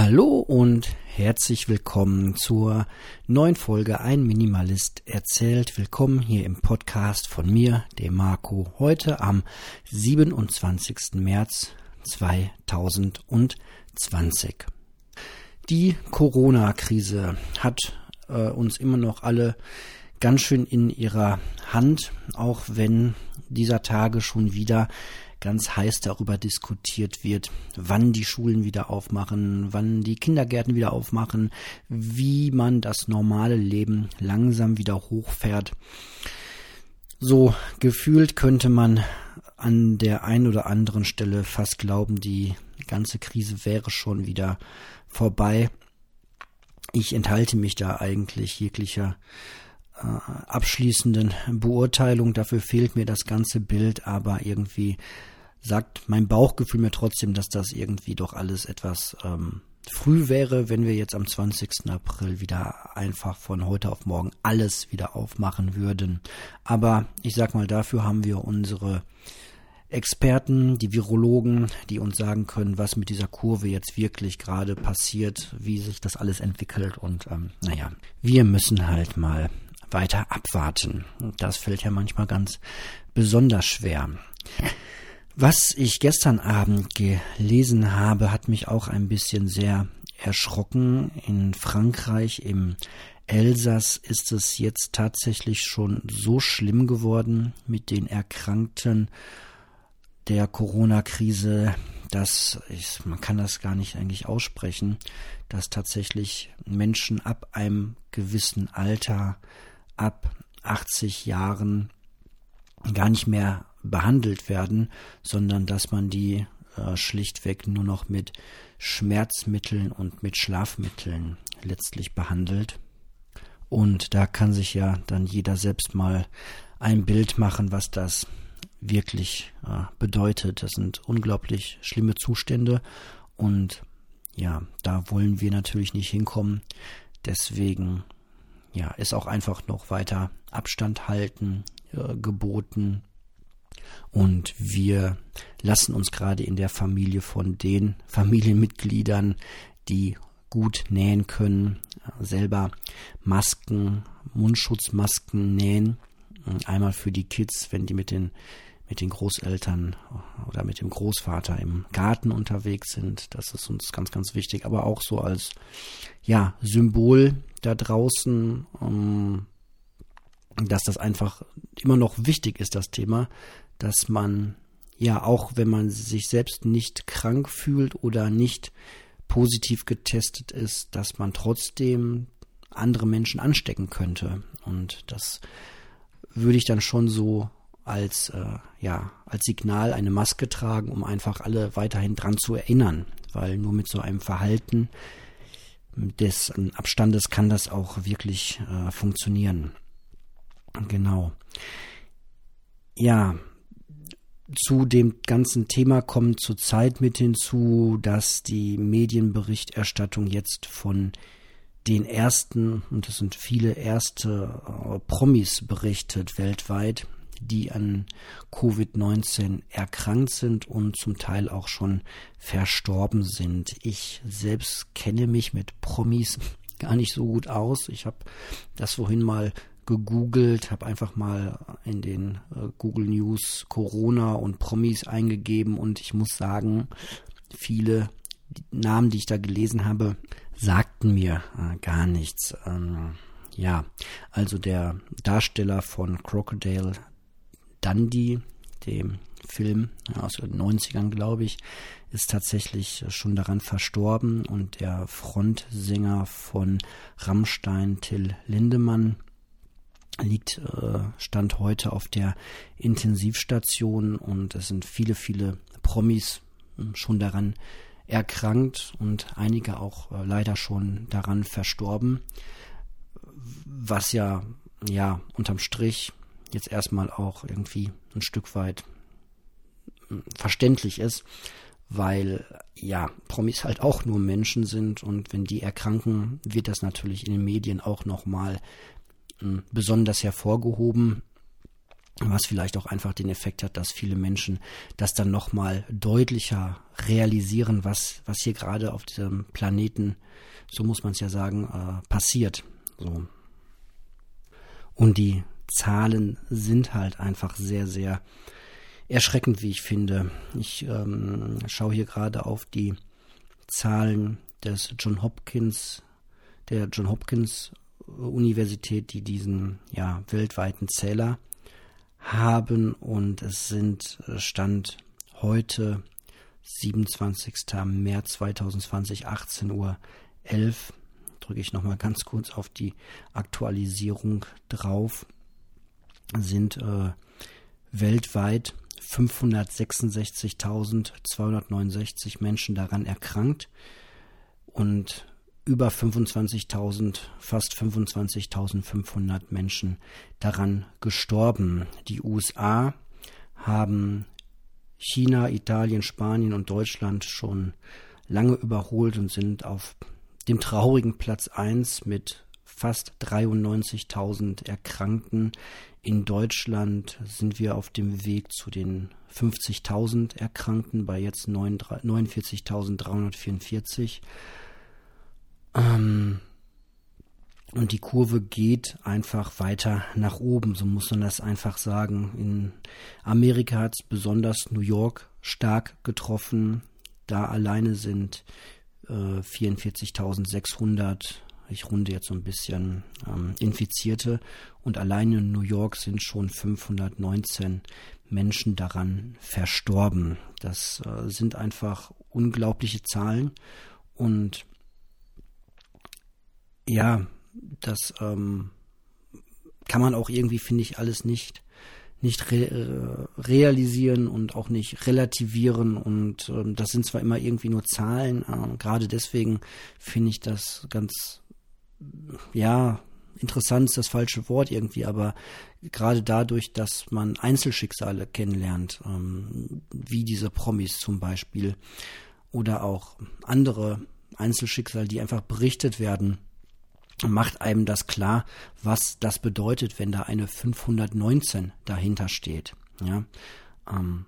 Hallo und herzlich willkommen zur neuen Folge Ein Minimalist erzählt. Willkommen hier im Podcast von mir, dem Marco, heute am 27. März 2020. Die Corona-Krise hat äh, uns immer noch alle ganz schön in ihrer Hand, auch wenn dieser Tage schon wieder ganz heiß darüber diskutiert wird, wann die Schulen wieder aufmachen, wann die Kindergärten wieder aufmachen, wie man das normale Leben langsam wieder hochfährt. So gefühlt könnte man an der einen oder anderen Stelle fast glauben, die ganze Krise wäre schon wieder vorbei. Ich enthalte mich da eigentlich jeglicher abschließenden Beurteilung. Dafür fehlt mir das ganze Bild, aber irgendwie sagt mein Bauchgefühl mir trotzdem, dass das irgendwie doch alles etwas ähm, früh wäre, wenn wir jetzt am 20. April wieder einfach von heute auf morgen alles wieder aufmachen würden. Aber ich sag mal, dafür haben wir unsere Experten, die Virologen, die uns sagen können, was mit dieser Kurve jetzt wirklich gerade passiert, wie sich das alles entwickelt. Und ähm, naja, wir müssen halt mal weiter abwarten. Das fällt ja manchmal ganz besonders schwer. Was ich gestern Abend gelesen habe, hat mich auch ein bisschen sehr erschrocken. In Frankreich, im Elsass ist es jetzt tatsächlich schon so schlimm geworden mit den Erkrankten der Corona-Krise, dass ich, man kann das gar nicht eigentlich aussprechen, dass tatsächlich Menschen ab einem gewissen Alter, ab 80 Jahren gar nicht mehr behandelt werden, sondern dass man die äh, schlichtweg nur noch mit Schmerzmitteln und mit Schlafmitteln letztlich behandelt. Und da kann sich ja dann jeder selbst mal ein Bild machen, was das wirklich äh, bedeutet. Das sind unglaublich schlimme Zustände und ja, da wollen wir natürlich nicht hinkommen. Deswegen ja, ist auch einfach noch weiter Abstand halten äh, geboten. Und wir lassen uns gerade in der Familie von den Familienmitgliedern, die gut nähen können, selber Masken, Mundschutzmasken nähen. Einmal für die Kids, wenn die mit den mit den Großeltern oder mit dem Großvater im Garten unterwegs sind. Das ist uns ganz, ganz wichtig. Aber auch so als ja, Symbol da draußen, um, dass das einfach immer noch wichtig ist, das Thema, dass man ja auch, wenn man sich selbst nicht krank fühlt oder nicht positiv getestet ist, dass man trotzdem andere Menschen anstecken könnte. Und das würde ich dann schon so als, äh, ja, als Signal eine Maske tragen, um einfach alle weiterhin dran zu erinnern. Weil nur mit so einem Verhalten des Abstandes kann das auch wirklich äh, funktionieren. Genau. Ja, zu dem ganzen Thema kommt zurzeit mit hinzu, dass die Medienberichterstattung jetzt von den ersten, und das sind viele erste äh, Promis berichtet weltweit, die an Covid-19 erkrankt sind und zum Teil auch schon verstorben sind. Ich selbst kenne mich mit Promis gar nicht so gut aus. Ich habe das vorhin mal gegoogelt, habe einfach mal in den äh, Google News Corona und Promis eingegeben und ich muss sagen, viele Namen, die ich da gelesen habe, sagten mir äh, gar nichts. Ähm, ja, also der Darsteller von Crocodile Dundee, dem Film aus den 90ern, glaube ich, ist tatsächlich schon daran verstorben. Und der Frontsänger von Rammstein, Till Lindemann, liegt äh, Stand heute auf der Intensivstation. Und es sind viele, viele Promis hm, schon daran erkrankt und einige auch äh, leider schon daran verstorben, was ja, ja, unterm Strich jetzt erstmal auch irgendwie ein Stück weit hm, verständlich ist, weil ja, Promis halt auch nur Menschen sind und wenn die erkranken, wird das natürlich in den Medien auch nochmal besonders hervorgehoben. was vielleicht auch einfach den Effekt hat, dass viele Menschen das dann nochmal deutlicher realisieren, was, was hier gerade auf diesem Planeten, so muss man es ja sagen, äh, passiert. So. Und die Zahlen sind halt einfach sehr, sehr erschreckend, wie ich finde. Ich ähm, schaue hier gerade auf die Zahlen des John Hopkins, der John Hopkins Universität, die diesen ja weltweiten Zähler haben und es sind äh, Stand heute 27. März 2020 18 Uhr 11 drücke ich nochmal ganz kurz auf die Aktualisierung drauf sind äh, weltweit 566.269 Menschen daran erkrankt und über 25.000, fast 25.500 Menschen daran gestorben. Die USA haben China, Italien, Spanien und Deutschland schon lange überholt und sind auf dem traurigen Platz 1 mit fast 93.000 Erkrankten. In Deutschland sind wir auf dem Weg zu den 50.000 Erkrankten bei jetzt 49.344. Ähm, und die Kurve geht einfach weiter nach oben, so muss man das einfach sagen. In Amerika hat es besonders New York stark getroffen. Da alleine sind äh, 44.600, ich runde jetzt so ein bisschen, ähm, Infizierte. Und alleine in New York sind schon 519 Menschen daran verstorben. Das äh, sind einfach unglaubliche Zahlen. Und ja, das ähm, kann man auch irgendwie, finde ich, alles nicht nicht re äh, realisieren und auch nicht relativieren und ähm, das sind zwar immer irgendwie nur Zahlen, äh, gerade deswegen finde ich das ganz ja interessant ist das falsche Wort irgendwie, aber gerade dadurch, dass man Einzelschicksale kennenlernt, ähm, wie diese Promis zum Beispiel oder auch andere Einzelschicksale, die einfach berichtet werden, macht einem das klar, was das bedeutet, wenn da eine 519 dahinter steht. Ja, ähm,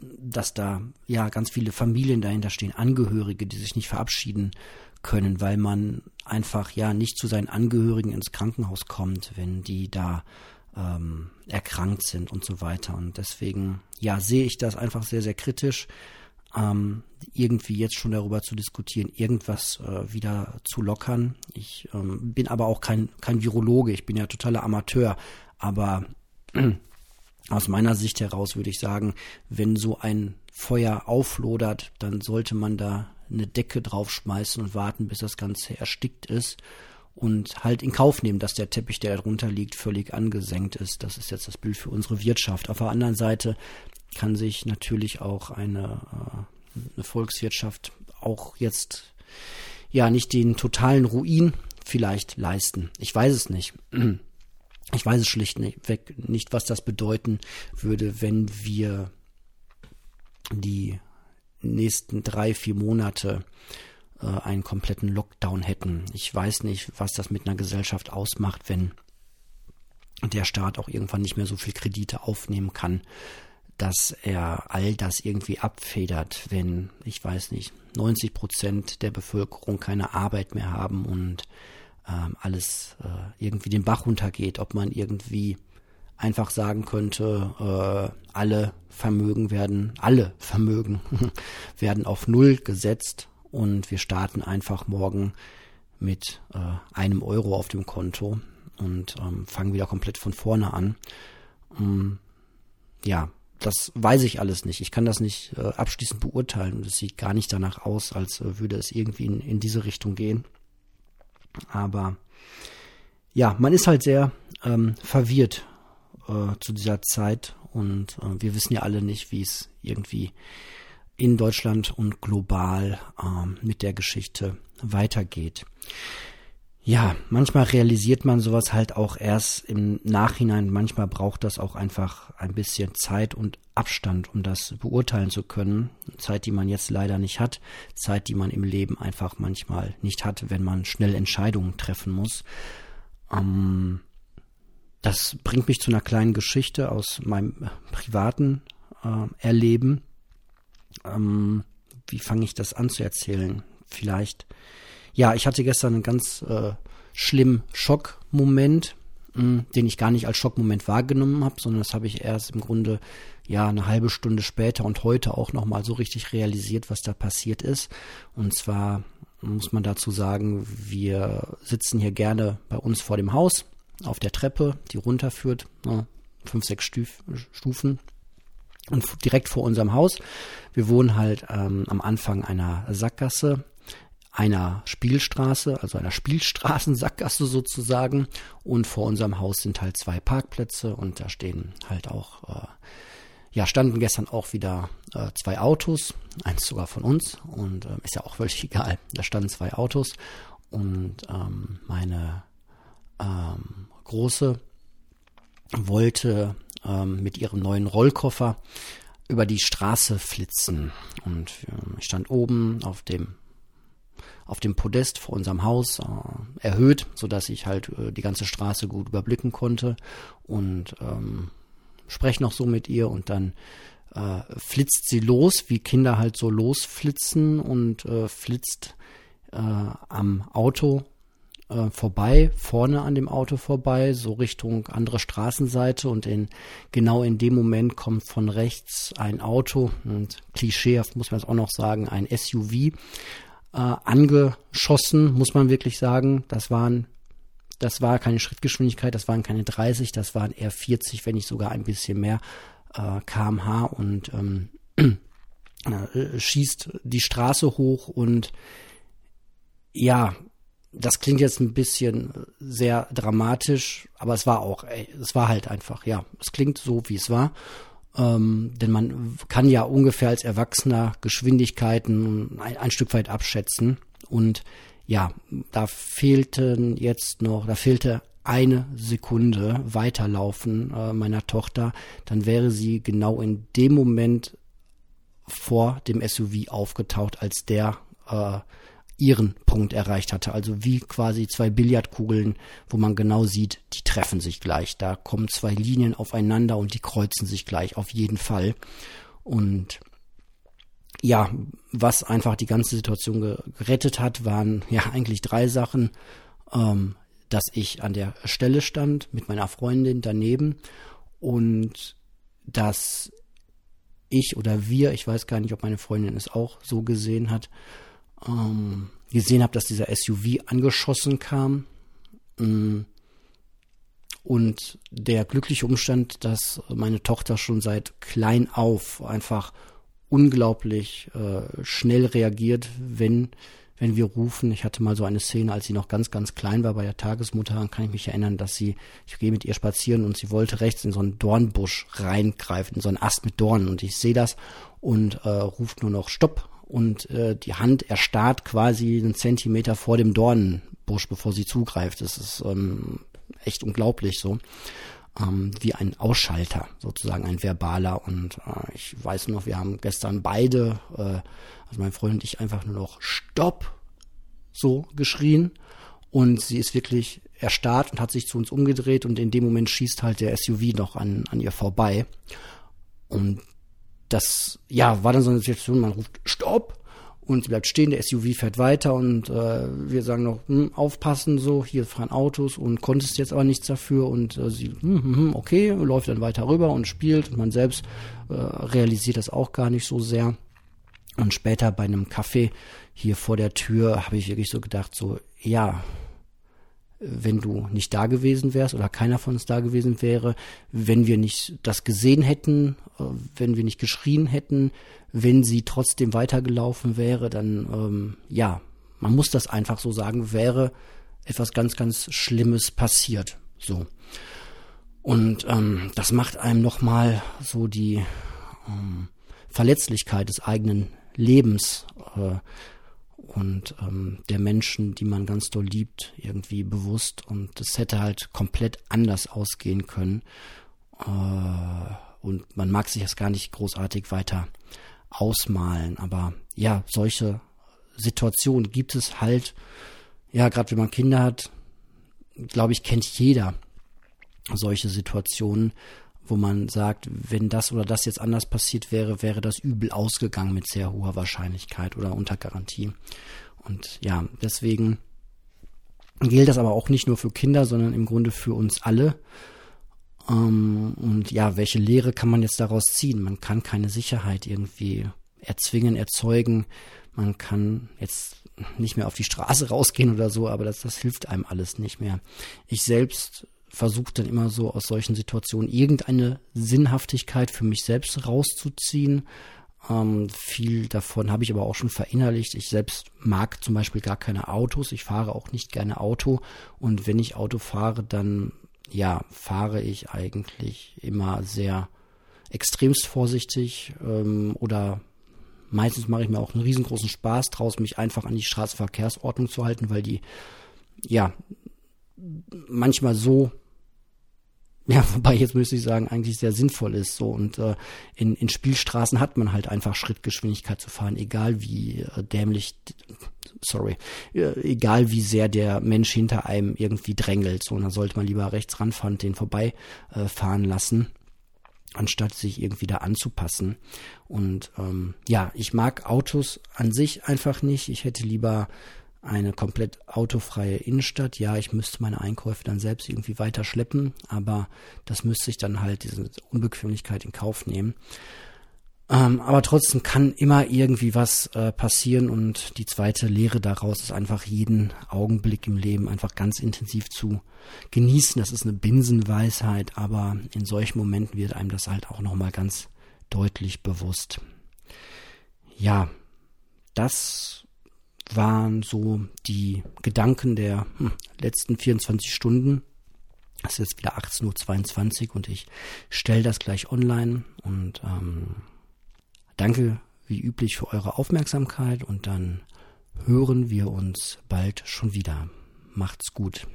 dass da ja ganz viele Familien dahinter stehen, Angehörige, die sich nicht verabschieden können, weil man einfach ja nicht zu seinen Angehörigen ins Krankenhaus kommt, wenn die da ähm, erkrankt sind und so weiter. Und deswegen ja sehe ich das einfach sehr sehr kritisch ähm, irgendwie jetzt schon darüber zu diskutieren, irgendwas äh, wieder zu lockern. Ich ähm, bin aber auch kein, kein Virologe, ich bin ja totaler Amateur, aber aus meiner Sicht heraus würde ich sagen, wenn so ein Feuer auflodert, dann sollte man da eine Decke draufschmeißen und warten, bis das Ganze erstickt ist und halt in Kauf nehmen, dass der Teppich, der darunter liegt, völlig angesenkt ist. Das ist jetzt das Bild für unsere Wirtschaft. Auf der anderen Seite kann sich natürlich auch eine, äh, eine Volkswirtschaft auch jetzt ja nicht den totalen Ruin vielleicht leisten. Ich weiß es nicht. Ich weiß es schlichtweg nicht, was das bedeuten würde, wenn wir die nächsten drei, vier Monate äh, einen kompletten Lockdown hätten. Ich weiß nicht, was das mit einer Gesellschaft ausmacht, wenn der Staat auch irgendwann nicht mehr so viel Kredite aufnehmen kann, dass er all das irgendwie abfedert, wenn, ich weiß nicht, 90 Prozent der Bevölkerung keine Arbeit mehr haben und ähm, alles äh, irgendwie den Bach runtergeht, ob man irgendwie einfach sagen könnte, äh, alle Vermögen werden, alle Vermögen werden auf Null gesetzt und wir starten einfach morgen mit äh, einem Euro auf dem Konto und ähm, fangen wieder komplett von vorne an. Ähm, ja, das weiß ich alles nicht. Ich kann das nicht äh, abschließend beurteilen. Es sieht gar nicht danach aus, als äh, würde es irgendwie in, in diese Richtung gehen. Aber ja, man ist halt sehr ähm, verwirrt äh, zu dieser Zeit. Und äh, wir wissen ja alle nicht, wie es irgendwie in Deutschland und global ähm, mit der Geschichte weitergeht ja, manchmal realisiert man sowas halt auch erst im Nachhinein. Manchmal braucht das auch einfach ein bisschen Zeit und Abstand, um das beurteilen zu können. Zeit, die man jetzt leider nicht hat. Zeit, die man im Leben einfach manchmal nicht hat, wenn man schnell Entscheidungen treffen muss. Ähm, das bringt mich zu einer kleinen Geschichte aus meinem privaten äh, Erleben. Ähm, wie fange ich das an zu erzählen? Vielleicht, ja, ich hatte gestern einen ganz äh, schlimmen Schockmoment, mh, hm, den ich gar nicht als Schockmoment wahrgenommen habe, sondern das habe ich erst im Grunde ja eine halbe Stunde später und heute auch noch mal so richtig realisiert, was da passiert ist. Und zwar muss man dazu sagen, wir sitzen hier gerne bei uns vor dem Haus auf der Treppe, die runterführt, ne, fünf, sechs Stuf, Stufen und direkt vor unserem Haus. Wir wohnen halt ähm, am Anfang einer Sackgasse, einer Spielstraße, also einer Spielstraßensackgasse sozusagen. Und vor unserem Haus sind halt zwei Parkplätze und da stehen halt auch, äh, ja, standen gestern auch wieder äh, zwei Autos, eins sogar von uns und äh, ist ja auch völlig egal. Da standen zwei Autos und ähm, meine ähm, Große wollte ähm, mit ihrem neuen Rollkoffer über die Straße flitzen. Und äh, ich stand oben auf dem auf dem Podest vor unserem Haus äh, erhöht, so dass ich halt äh, die ganze Straße gut überblicken konnte und ähm, spreche noch so mit ihr und dann äh, flitzt sie los, wie Kinder halt so losflitzen und äh, flitzt äh, am Auto äh, vorbei, vorne an dem Auto vorbei, so Richtung andere Straßenseite und in, genau in dem Moment kommt von rechts ein Auto und klischeehaft muss man es auch noch sagen, ein SUV äh, angeschossen, muss man wirklich sagen. Das waren das war keine Schrittgeschwindigkeit, das waren keine 30, das waren eher 40, wenn nicht sogar ein bisschen mehr äh, kmh und ähm, äh, schießt die Straße hoch und ja, das klingt jetzt ein bisschen sehr dramatisch, aber es war auch, ey, es war halt einfach, ja, es klingt so, wie es war. Ähm, denn man kann ja ungefähr als Erwachsener Geschwindigkeiten ein, ein Stück weit abschätzen. Und ja, da fehlten jetzt noch, da fehlte eine Sekunde weiterlaufen äh, meiner Tochter, dann wäre sie genau in dem Moment vor dem SUV aufgetaucht, als der äh, ihren Punkt erreicht hatte. Also wie quasi zwei Billardkugeln, wo man genau sieht, die treffen sich gleich. Da kommen zwei Linien aufeinander und die kreuzen sich gleich auf jeden Fall. Und ja, was einfach die ganze Situation gerettet hat, waren ja eigentlich drei Sachen. Ähm, dass ich an der Stelle stand mit meiner Freundin daneben und dass ich oder wir, ich weiß gar nicht, ob meine Freundin es auch so gesehen hat, ähm, gesehen habe, dass dieser SUV angeschossen kam. Mm. Und der glückliche Umstand, dass meine Tochter schon seit klein auf einfach unglaublich äh, schnell reagiert, wenn wenn wir rufen. Ich hatte mal so eine Szene, als sie noch ganz, ganz klein war bei der Tagesmutter, kann ich mich erinnern, dass sie, ich gehe mit ihr spazieren und sie wollte rechts in so einen Dornbusch reingreifen, in so einen Ast mit Dornen und ich sehe das und äh, ruft nur noch Stopp und äh, die Hand erstarrt quasi einen Zentimeter vor dem Dornenbusch, bevor sie zugreift. Das ist ähm, echt unglaublich so. Ähm, wie ein Ausschalter, sozusagen ein verbaler. Und äh, ich weiß noch, wir haben gestern beide, äh, also mein Freund und ich, einfach nur noch Stopp so geschrien. Und sie ist wirklich erstarrt und hat sich zu uns umgedreht und in dem Moment schießt halt der SUV noch an, an ihr vorbei. Und das, ja, war dann so eine Situation, man ruft Stopp und sie bleibt stehen, der SUV fährt weiter und äh, wir sagen noch, hm, aufpassen so, hier fahren Autos und konntest jetzt aber nichts dafür und äh, sie, hm, hm, hm, okay, läuft dann weiter rüber und spielt und man selbst äh, realisiert das auch gar nicht so sehr. Und später bei einem Café hier vor der Tür habe ich wirklich so gedacht, so, ja, wenn du nicht da gewesen wärst oder keiner von uns da gewesen wäre, wenn wir nicht das gesehen hätten, äh, wenn wir nicht geschrien hätten, wenn sie trotzdem weitergelaufen wäre, dann ähm, ja, man muss das einfach so sagen, wäre etwas ganz, ganz Schlimmes passiert. So. Und ähm, das macht einem nochmal so die ähm, Verletzlichkeit des eigenen Lebens äh, und ähm, der Menschen, die man ganz doll liebt, irgendwie bewusst. Und das hätte halt komplett anders ausgehen können. Äh, und man mag sich das gar nicht großartig weiter ausmalen. Aber ja, solche Situationen gibt es halt, ja, gerade wenn man Kinder hat, glaube ich, kennt jeder solche Situationen, wo man sagt, wenn das oder das jetzt anders passiert wäre, wäre das übel ausgegangen mit sehr hoher Wahrscheinlichkeit oder unter Garantie. Und ja, deswegen gilt das aber auch nicht nur für Kinder, sondern im Grunde für uns alle. Ähm, und ja, welche Lehre kann man jetzt daraus ziehen? Man kann keine Sicherheit irgendwie erzwingen, erzeugen. Man kann jetzt nicht mehr auf die Straße rausgehen oder so, aber das, das hilft einem alles nicht mehr. Ich selbst versuche dann immer so aus solchen Situationen irgendeine Sinnhaftigkeit für mich selbst rauszuziehen. Ähm, viel davon habe ich aber auch schon verinnerlicht. Ich selbst mag zum Beispiel gar keine Autos. Ich fahre auch nicht gerne Auto. Und wenn ich Auto fahre, dann ja, fahre ich eigentlich immer sehr extremst vorsichtig ähm, oder meistens mache ich mir auch einen riesengroßen Spaß draus, mich einfach an die Straßenverkehrsordnung zu halten, weil die ja manchmal so ja, wobei jetzt müsste ich sagen, eigentlich sehr sinnvoll ist so und äh, in, in Spielstraßen hat man halt einfach Schrittgeschwindigkeit zu fahren, egal wie äh, dämlich, sorry, äh, egal wie sehr der Mensch hinter einem irgendwie drängelt, so und dann sollte man lieber rechts ranfahren den vorbei äh, fahren lassen anstatt sich irgendwie da anzupassen. Und ähm, ja, ich mag Autos an sich einfach nicht. Ich hätte lieber eine komplett autofreie Innenstadt. Ja, ich müsste meine Einkäufe dann selbst irgendwie weiter schleppen, aber das müsste ich dann halt diese Unbequemlichkeit in Kauf nehmen. Ähm, aber trotzdem kann immer irgendwie was äh, passieren und die zweite Lehre daraus ist einfach jeden Augenblick im Leben einfach ganz intensiv zu genießen. Das ist eine Binsenweisheit, aber in solchen Momenten wird einem das halt auch nochmal ganz deutlich bewusst. Ja, das waren so die Gedanken der hm, letzten 24 Stunden. Es ist jetzt wieder 18.22 Uhr und ich stelle das gleich online und ähm, Danke wie üblich für eure Aufmerksamkeit und dann hören wir uns bald schon wieder. Macht's gut.